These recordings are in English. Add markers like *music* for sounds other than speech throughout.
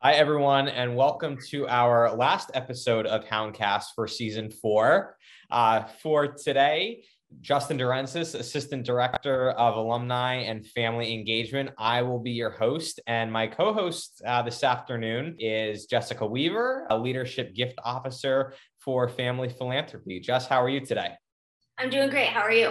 Hi, everyone, and welcome to our last episode of Houndcast for season four. Uh, for today, Justin Durensis, Assistant Director of Alumni and Family Engagement. I will be your host, and my co host uh, this afternoon is Jessica Weaver, a Leadership Gift Officer for Family Philanthropy. Jess, how are you today? I'm doing great. How are you?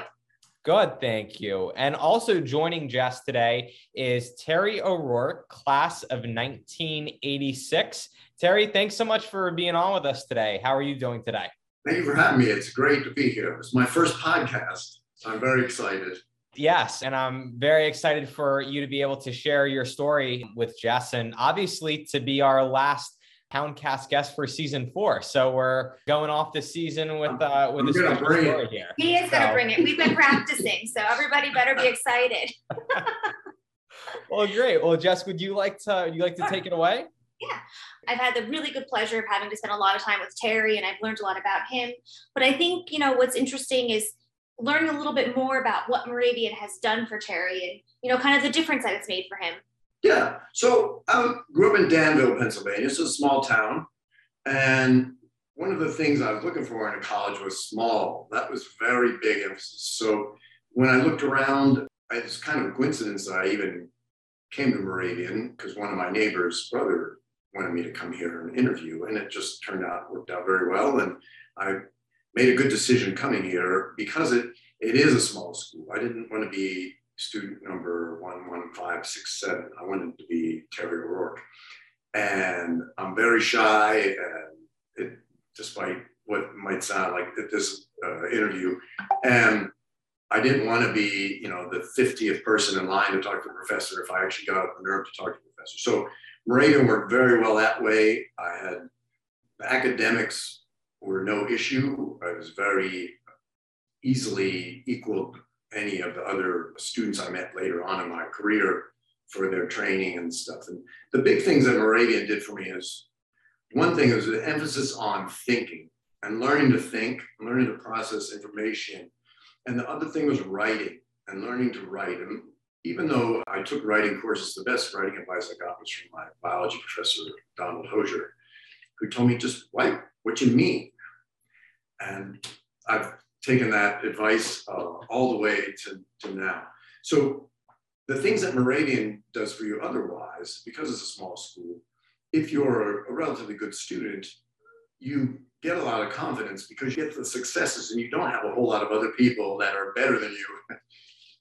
Good, thank you. And also joining Jess today is Terry O'Rourke, class of 1986. Terry, thanks so much for being on with us today. How are you doing today? Thank you for having me. It's great to be here. It's my first podcast. So I'm very excited. Yes, and I'm very excited for you to be able to share your story with Jess and obviously to be our last Houndcast guest for season four. So we're going off this season with uh with I'm a special story it. here. He is going to bring it. We've been practicing, so everybody better be excited. *laughs* Well, great. Well, Jess, would you like to would you like to take it away? Yeah, I've had the really good pleasure of having to spend a lot of time with Terry, and I've learned a lot about him. But I think you know what's interesting is learning a little bit more about what Moravian has done for Terry, and you know, kind of the difference that it's made for him. Yeah. So I grew up in Danville, Pennsylvania. It's a small town. And one of the things I was looking for in a college was small. That was very big emphasis. So when I looked around, it's kind of a coincidence that I even came to Moravian because one of my neighbors' brother wanted me to come here and interview. And it just turned out, worked out very well. And I made a good decision coming here because it, it is a small school. I didn't want to be student number one, one, five, six, seven. I wanted to be Terry O'Rourke. And I'm very shy, and it, despite what might sound like at this uh, interview, and I didn't want to be, you know, the 50th person in line to talk to a professor if I actually got up the nerve to talk to a professor. So Moravian worked very well that way. I had the academics were no issue. I was very easily equal any of the other students I met later on in my career for their training and stuff. And the big things that Moravian did for me is one thing is the emphasis on thinking and learning to think, learning to process information. And the other thing was writing and learning to write. And even though I took writing courses, the best writing advice I got was from my biology professor, Donald Hosier, who told me just write what you mean. And I've taken that advice uh, all the way to, to now. So the things that Moravian does for you otherwise, because it's a small school, if you're a relatively good student, you get a lot of confidence because you get the successes and you don't have a whole lot of other people that are better than you. *laughs*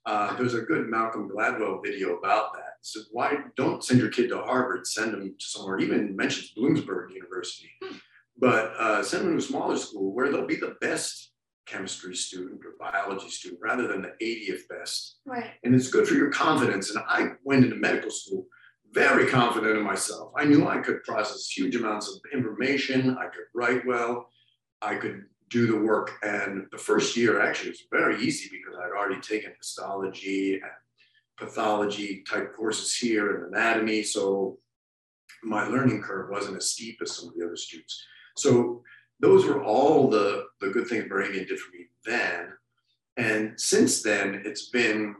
Uh, there's a good Malcolm Gladwell video about that. So why don't send your kid to Harvard? Send them to somewhere. Even mentions Bloomsburg University, but uh, send them to a smaller school where they'll be the best chemistry student or biology student rather than the 80th best. Right. And it's good for your confidence. And I went into medical school very confident in myself. I knew I could process huge amounts of information. I could write well. I could do the work. And the first year actually was very easy because I'd already taken histology and pathology type courses here and anatomy. So my learning curve wasn't as steep as some of the other students. So those were all the, the good things Moravian did for me then. And since then, it's been,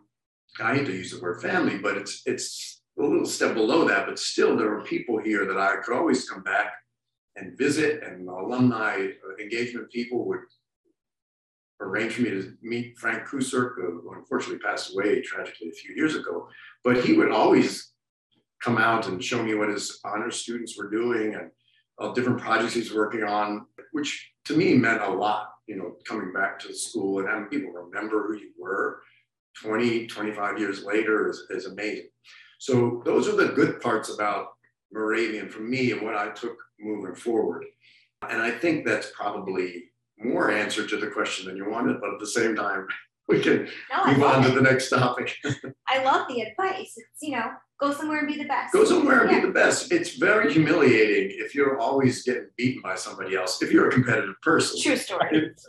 I hate to use the word family, but it's it's a little step below that, but still there are people here that I could always come back and visit, and alumni uh, engagement people would arrange for me to meet Frank Kuserk, who unfortunately passed away tragically a few years ago. But he would always come out and show me what his honor students were doing and uh, different projects he's working on, which to me meant a lot, you know, coming back to the school and having people remember who you were 20, 25 years later is, is amazing. So those are the good parts about Moravian for me and what I took moving forward. And I think that's probably more answer to the question than you wanted, but at the same time, *laughs* we can No, move on love to the next topic. *laughs* I love the advice. It's you know, go somewhere and be the best. Go somewhere and Yeah. be the best. It's very humiliating if you're always getting beaten by somebody else, if you're a competitive person. True story. *laughs*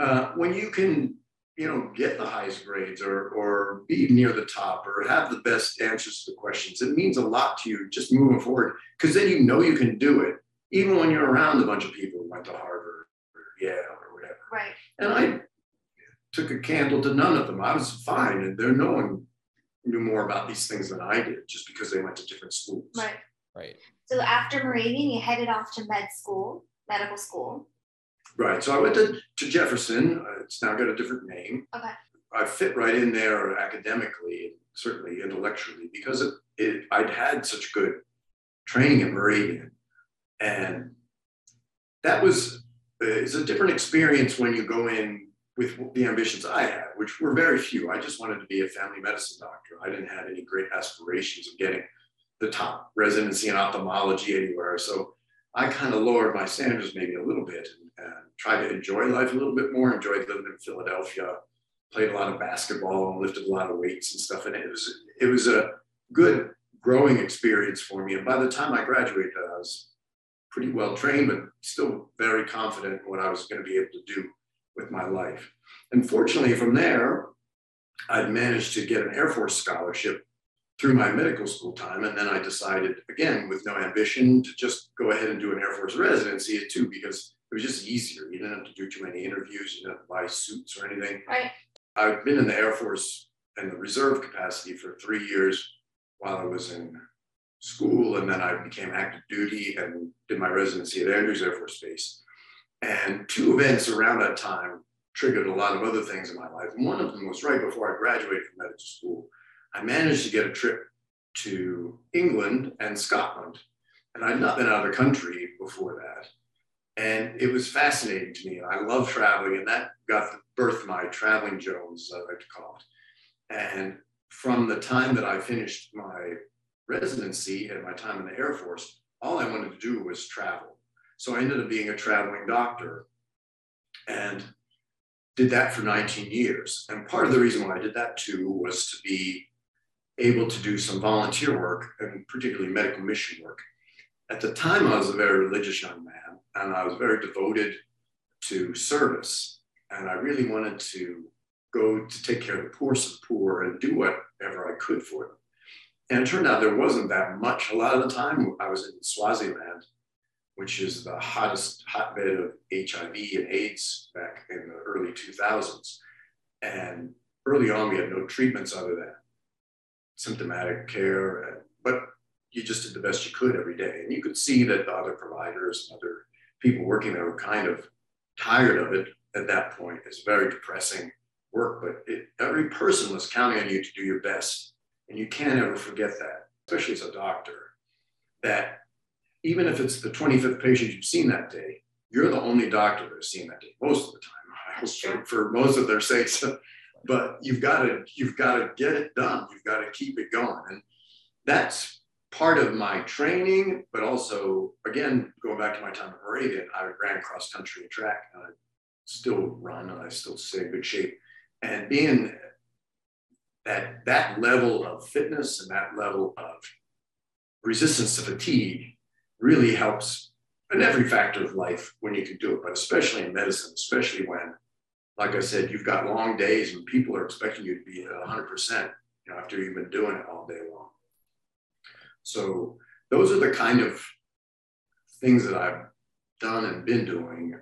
Uh, when you can, you know, get the highest grades or, or be near the top or have the best answers to the questions, it means a lot to you just moving forward because then you know you can do it, even when you're around a bunch of people who went to Harvard or Yale or whatever. Right. And I took a candle to none of them. I was fine, and there no one knew more about these things than I did, just because they went to different schools. Right. Right. So after Moravian, you headed off to med school, medical school. Right. So I went to, to Jefferson. Uh, It's now got a different name. Okay. I fit right in there academically, certainly intellectually, because it, it, I'd had such good training at Moravian. And that was it's a different experience when you go in with the ambitions I had, which were very few. I just wanted to be a family medicine doctor. I didn't have any great aspirations of getting the top residency in ophthalmology anywhere. So I kind of lowered my standards maybe a little bit and, and tried to enjoy life a little bit more. Enjoyed living in Philadelphia, played a lot of basketball and lifted a lot of weights and stuff. And it was it was a good growing experience for me. And by the time I graduated, I was pretty well trained, but still very confident in what I was going to be able to do with my life. And fortunately, from there, I'd managed to get an Air Force scholarship through my medical school time. And then I decided, again, with no ambition, to just go ahead and do an Air Force residency too, because it was just easier. You didn't have to do too many interviews, you didn't have to buy suits or anything. Right. I've been in the Air Force in the reserve capacity for three years while I was in school. And then I became active duty and did my residency at Andrews Air Force Base. And two events around that time triggered a lot of other things in my life. And one of them was right before I graduated from medical school. I managed to get a trip to England and Scotland. And I'd not been out of the country before that. And it was fascinating to me. I love traveling, and that got the birth my traveling Jones, as I like to call it. And from the time that I finished my residency and my time in the Air Force, all I wanted to do was travel. So I ended up being a traveling doctor and did that for 19 years. And part of the reason why I did that too was to be able to do some volunteer work and particularly medical mission work. At the time, I was a very religious young man and I was very devoted to service. And I really wanted to go to take care of the poorest of the poor and do whatever I could for them. And it turned out there wasn't that much. A lot of the time I was in Swaziland, which is the hottest hotbed of HIV and AIDS back in the early 2000s. And early on, we had no treatments other than symptomatic care, and, but you just did the best you could every day. And you could see that the other providers and other people working there were kind of tired of it at that point. It's very depressing work, but it, every person was counting on you to do your best. And you can't ever forget that, especially as a doctor, that even if it's the 25th patient you've seen that day, you're the only doctor that's seen that day most of the time. For, for most of their sakes. but you've got to you've got to get it done. You've got to keep it going. And that's part of my training, but also again, going back to my time at Moravian, I ran cross country and track. And I still run and I still stay in good shape. And being that that level of fitness and that level of resistance to fatigue really helps in every factor of life when you can do it, but especially in medicine, especially when, like I said, you've got long days and people are expecting you to be at 100%, you know, after you've been doing it all day long. So those are the kind of things that I've done and been doing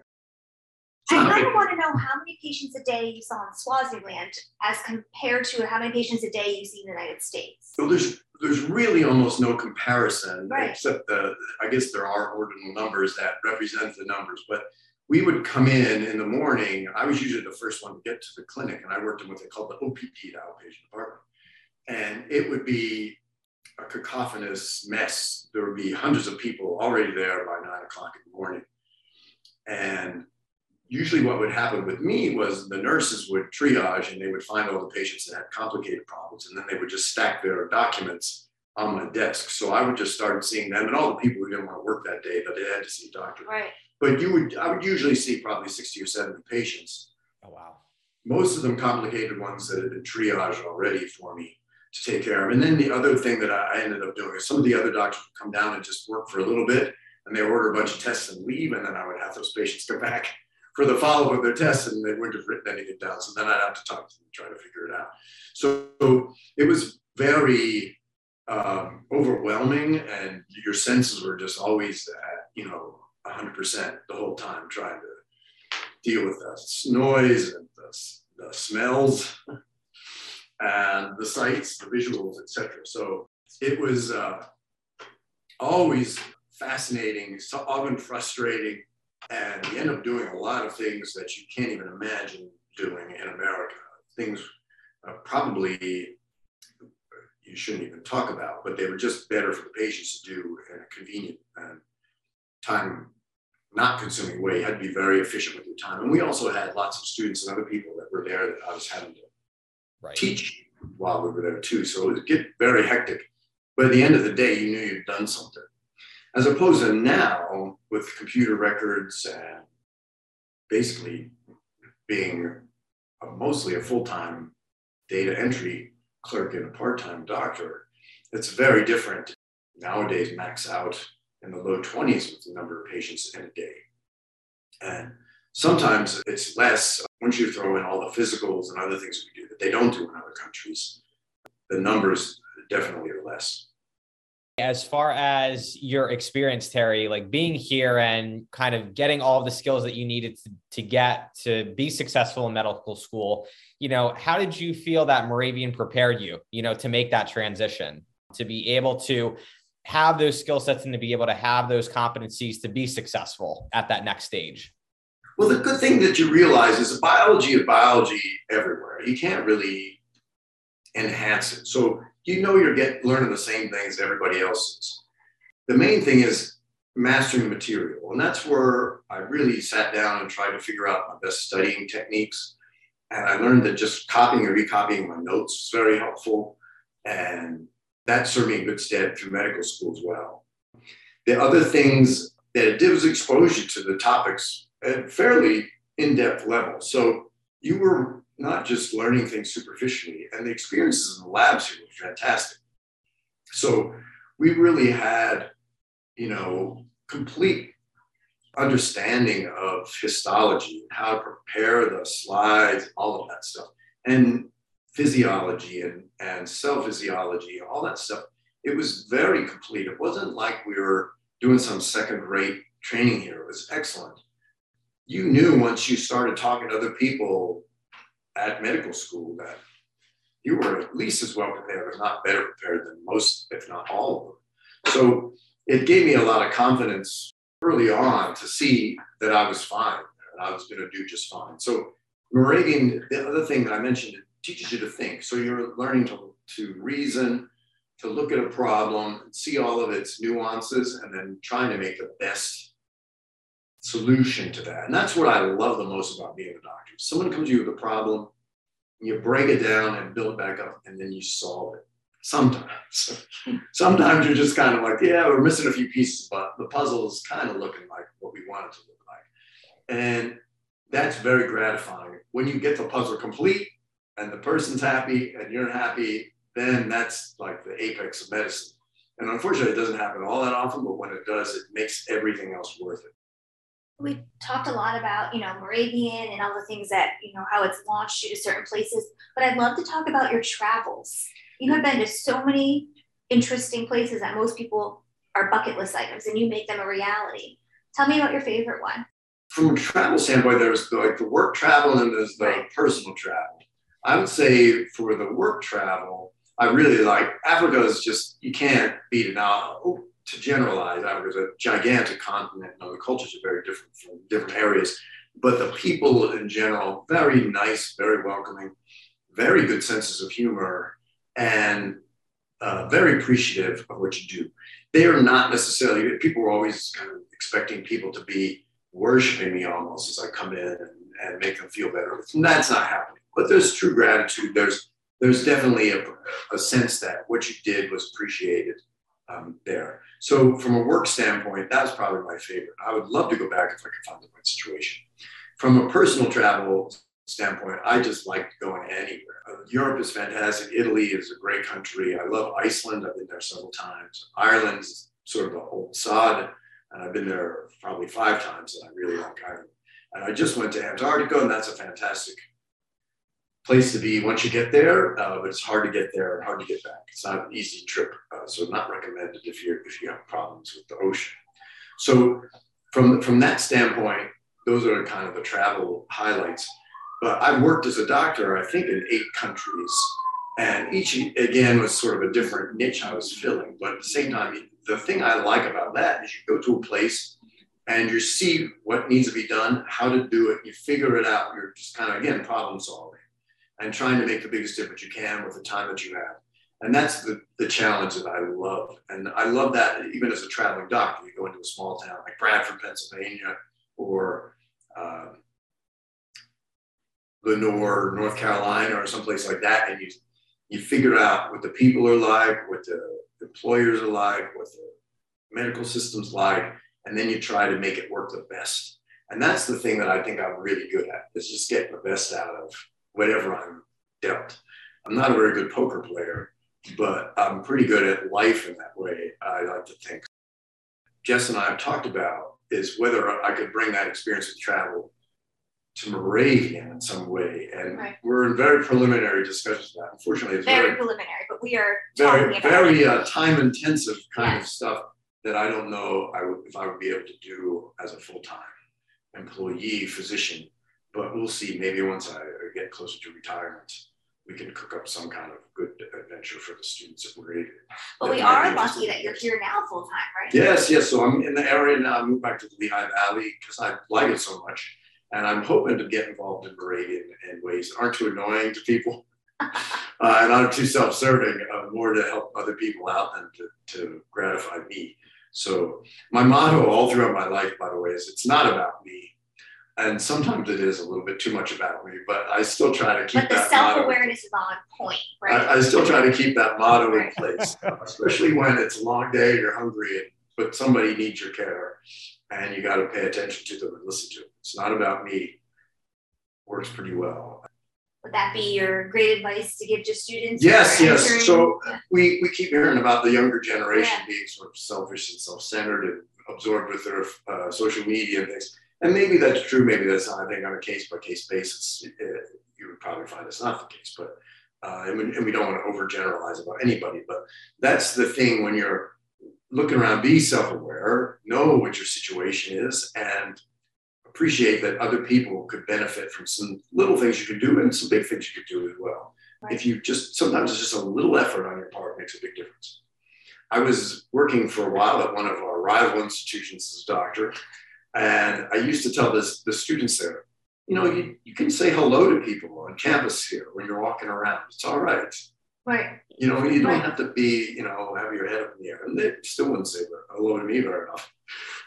I kind of want to know how many patients a day you saw in Swaziland as compared to how many patients a day you see in the United States. So there's there's really almost no comparison, right. except the I guess there are ordinal numbers that represent the numbers. But we would come in in the morning. I was usually the first one to get to the clinic, and I worked in what they called the OPD, the outpatient department, and it would be a cacophonous mess. There would be hundreds of people already there by nine o'clock in the morning, and usually what would happen with me was the nurses would triage and they would find all the patients that had complicated problems and then they would just stack their documents on my desk. So I would just start seeing them and all the people who didn't want to work that day, but they had to see a doctor. Right. But you would, I would usually see probably 60 or 70 patients. Oh, wow. Most of them complicated ones that had been triaged already for me to take care of. And then the other thing that I ended up doing is some of the other doctors would come down and just work for a little bit and they order a bunch of tests and leave. And then I would have those patients come back for the follow-up of their tests and they wouldn't have written anything down. So then I'd have to talk to them and try to figure it out. So it was very um, overwhelming and your senses were just always at, you know, 100% the whole time trying to deal with the noise and the, the smells *laughs* and the sights, the visuals, etc. So it was, uh, always fascinating, so often frustrating, and we end up doing a lot of things that you can't even imagine doing in America. Things uh, probably you shouldn't even talk about, but they were just better for the patients to do in a convenient and time not consuming way. You had to be very efficient with your time. And we also had lots of students and other people that were there that I was having to right. teach while we were there too. So it would get very hectic. But at the end of the day, you knew you'd done something. As opposed to now with computer records and basically being a, mostly a full-time data entry clerk and a part-time doctor, it's very different. Nowadays, max out in the low 20s with the number of patients in a day. And sometimes it's less once you throw in all the physicals and other things we do that they don't do in other countries. The numbers definitely are less. As far as your experience, Terry, like being here and kind of getting all of the skills that you needed to, to get to be successful in medical school, you know, how did you feel that Moravian prepared you, you know, to make that transition, to be able to have those skill sets and to be able to have those competencies to be successful at that next stage? Well, the good thing that you realize is biology of biology everywhere. You can't really enhance it. So you know you're getting learning the same things everybody else is. The main thing is mastering material. And that's where I really sat down and tried to figure out my best studying techniques. And I learned that just copying and recopying my notes was very helpful. And that served me in good stead through medical school as well. The other things that it did was exposure to the topics at fairly in-depth level. So you were not just learning things superficially, and the experiences in the labs here were fantastic. So we really had, you know, complete understanding of histology, and how to prepare the slides, all of that stuff. And physiology and, and cell physiology, all that stuff. It was very complete. It wasn't like we were doing some second rate training here. It was excellent. You knew once you started talking to other people at medical school that you were at least as well prepared, if not better prepared than most, if not all of them. So it gave me a lot of confidence early on to see that I was fine and I was going to do just fine. So Moravian, the other thing that I mentioned teaches you to think. So you're learning to, to reason, to look at a problem, see all of its nuances, and then trying to make the best solution to that. And that's what I love the most about being a doctor. Someone comes to you with a problem, you break it down and build it back up, and then you solve it. Sometimes. *laughs* Sometimes you're just kind of like, yeah, we're missing a few pieces, but the puzzle is kind of looking like what we want it to look like. And that's very gratifying. When you get the puzzle complete and the person's happy and you're happy, then that's like the apex of medicine. And unfortunately, it doesn't happen all that often, but when it does, it makes everything else worth it. We talked a lot about, you know, Moravian and all the things that, you know, how it's launched you to certain places. But I'd love to talk about your travels. You have been to so many interesting places that most people are bucket list items and you make them a reality. Tell me about your favorite one. From a travel standpoint, there's the, like the work travel and there's the right. personal travel. I would say for the work travel, I really like Africa is just you can't beat it now. Oh, To generalize, Africa is a gigantic continent. and the cultures are very different from different areas, but the people in general very nice, very welcoming, very good senses of humor, and uh, very appreciative of what you do. They are not necessarily people are always kind of expecting people to be worshiping me almost as I come in and, and make them feel better. And that's not happening but there's true gratitude. There's there's definitely a, a sense that what you did was appreciated um, there. So from a work standpoint, that's probably my favorite. I would love to go back if I could find the right situation. From a personal travel standpoint, I just like going anywhere. Uh, Europe is fantastic. Italy is a great country. I love Iceland. I've been there several times. Ireland's sort of a old sod, and I've been there probably five times, and I really like Ireland. And I just went to Antarctica, and that's a fantastic place to be once you get there, uh, but it's hard to get there and hard to get back. It's not an easy trip, uh, so not recommended if you if you have problems with the ocean. So from from that standpoint, those are kind of the travel highlights. But I've worked as a doctor, I think, in eight countries, And each, again, was sort of a different niche I was filling. But at the same time, the thing I like about that is you go to a place and you see what needs to be done, how to do it, you figure it out. You're just kind of, again, problem solving and trying to make the biggest difference you can with the time that you have. And that's the, the challenge that I love. And I love that even as a traveling doctor, you go into a small town like Bradford, Pennsylvania, or uh, Lenoir, North Carolina, or someplace like that, and you you figure out what the people are like, what the employers are like, what the medical system's like, and then you try to make it work the best. And that's the thing that I think I'm really good at is just getting the best out of whatever I'm dealt. I'm not a very good poker player, but I'm pretty good at life in that way, I like to think. Jess and I have talked about is whether I could bring that experience of travel to Moravian in some way. And right. we're in very preliminary discussions of that. Unfortunately, it's very, very preliminary, but we are very, very uh, time intensive kind yes. of stuff that I don't know I would, if I would be able to do as a full time employee physician. But we'll see. Maybe once I get closer to retirement, we can cook up some kind of good adventure for the students at Moravian. But we are lucky that you're here now full time, right? Yes, yes. So I'm in the area now. I moved back to the Lehigh Valley because I like it so much. And I'm hoping to get involved in Moravian in ways that aren't too annoying to people *laughs* uh, and aren't too self serving, uh, more to help other people out than to, to gratify me. So, my motto all throughout my life, by the way, is it's not about me and sometimes it is a little bit too much about me, but I still try to keep. But the self awareness is on point, right? I, I, still try to keep that motto right. in place, especially when it's a long day and you're hungry, and, but somebody needs your care, and you got to pay attention to them and listen to them. It's not about me. Works pretty well. Would that be your great advice to give to students? Yes, yes. So yeah. we, we keep hearing about the younger generation yeah. being sort of selfish and self-centered and absorbed with their uh, social media and things and maybe that's true, maybe that's not. I think on a case by case basis, it, you would probably find it's not the case. But uh, and, we, and we don't want to overgeneralize about anybody. But that's the thing when you're looking around, be self aware, know what your situation is, and appreciate that other people could benefit from some little things you could do and some big things you could do as well. Right. If you just sometimes it's just a little effort on your part makes a big difference. I was working for a while at one of our rival institutions as a doctor, and I used to tell this, the students there, you know, you, you can say hello to people on campus here when you're walking around. It's all right. Right. You know, you don't right. have to be, you know, have your head up in the air. And they still wouldn't say hello to me very often.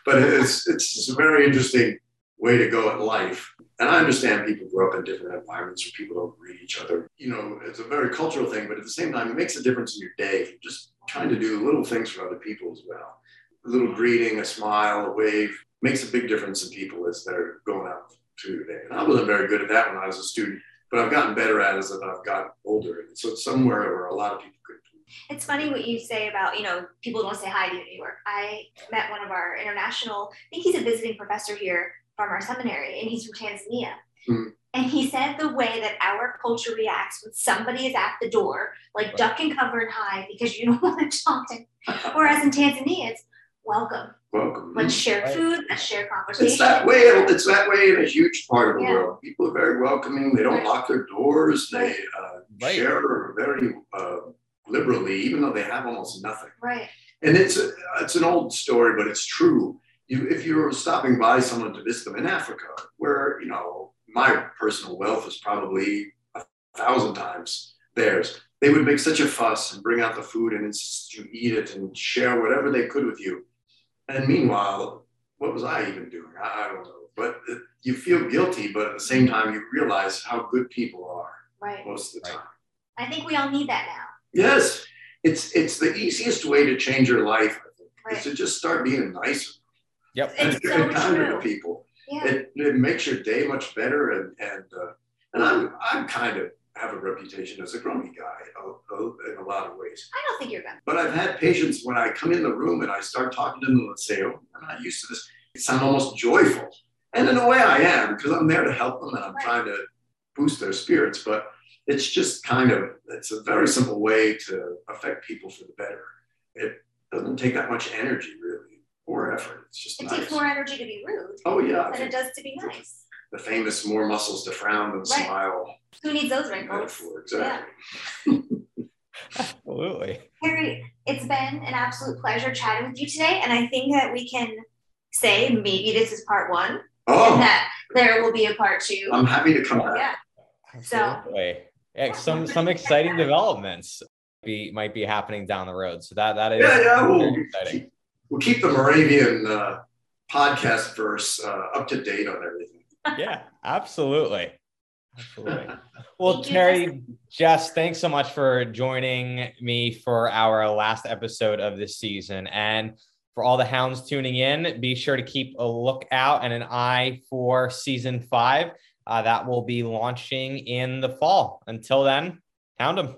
But it's it's a very interesting way to go at life. And I understand people grow up in different environments where people don't greet each other. You know, it's a very cultural thing, but at the same time, it makes a difference in your day. Just trying to do little things for other people as well. A little greeting, a smile, a wave, makes a big difference in people as they're going out through the day. And I wasn't very good at that when I was a student, but I've gotten better at it as I've gotten older. And so it's somewhere where a lot of people could. It's funny what you say about, you know, people don't say hi to you in New York. I met one of our international, I think he's a visiting professor here from our seminary, and he's from Tanzania. Mm-hmm. And he said the way that our culture reacts when somebody is at the door, like duck and cover and hide because you don't *laughs* want to talk to. Whereas in Tanzania, it's welcome. Welcome. Let's share right. food. Let's share conversation. It's that way. It's that way in a huge part of the yeah. world. People are very welcoming. They don't right. lock their doors. They uh, right. share very uh, liberally, even though they have almost nothing. Right. And it's a, it's an old story, but it's true. You, if you're stopping by someone to visit them in Africa, where you know my personal wealth is probably a thousand times theirs, they would make such a fuss and bring out the food and insist you eat it and share whatever they could with you and meanwhile, what was I even doing? I, I don't know. But it, you feel guilty, but at the same time, you realize how good people are right. most of the right. time. I think we all need that now. Yes, it's it's the easiest way to change your life. I think right. is to just start being nicer. Yep, it's and, so and kinder to people. Yeah. It, it makes your day much better, and and uh, and I'm I'm kind of have a reputation as a grumpy guy in a lot of ways. I don't think you're grumpy. But I've had patients when I come in the room and I start talking to them and say, oh, I'm not used to this. It sounds almost joyful. And in a way I am because I'm there to help them and I'm right. trying to boost their spirits. But it's just kind of, it's a very simple way to affect people for the better. It doesn't take that much energy really or effort. It's just It nice. takes more energy to be rude. Oh yeah. Than it does to be nice. The famous more muscles to frown than right. smile who needs those wrinkles? Metaphor, exactly. Yeah. *laughs* Absolutely. Terry, it's been an absolute pleasure chatting with you today. And I think that we can say maybe this is part one Oh, and that there will be a part two. I'm happy to come back. yeah. So- Yeah, some some exciting developments be might be happening down the road. So that that is Yeah, yeah, we'll exciting. keep, we'll keep the Moravian uh, podcast verse uh, up to date on everything. Yeah, absolutely. Absolutely. *laughs* Well, Terry, Jess, thanks so much for joining me for our last episode of this season. And for all the hounds tuning in, be sure to keep a lookout and an eye for season five. Uh, that will be launching in the fall. Until then, hound them.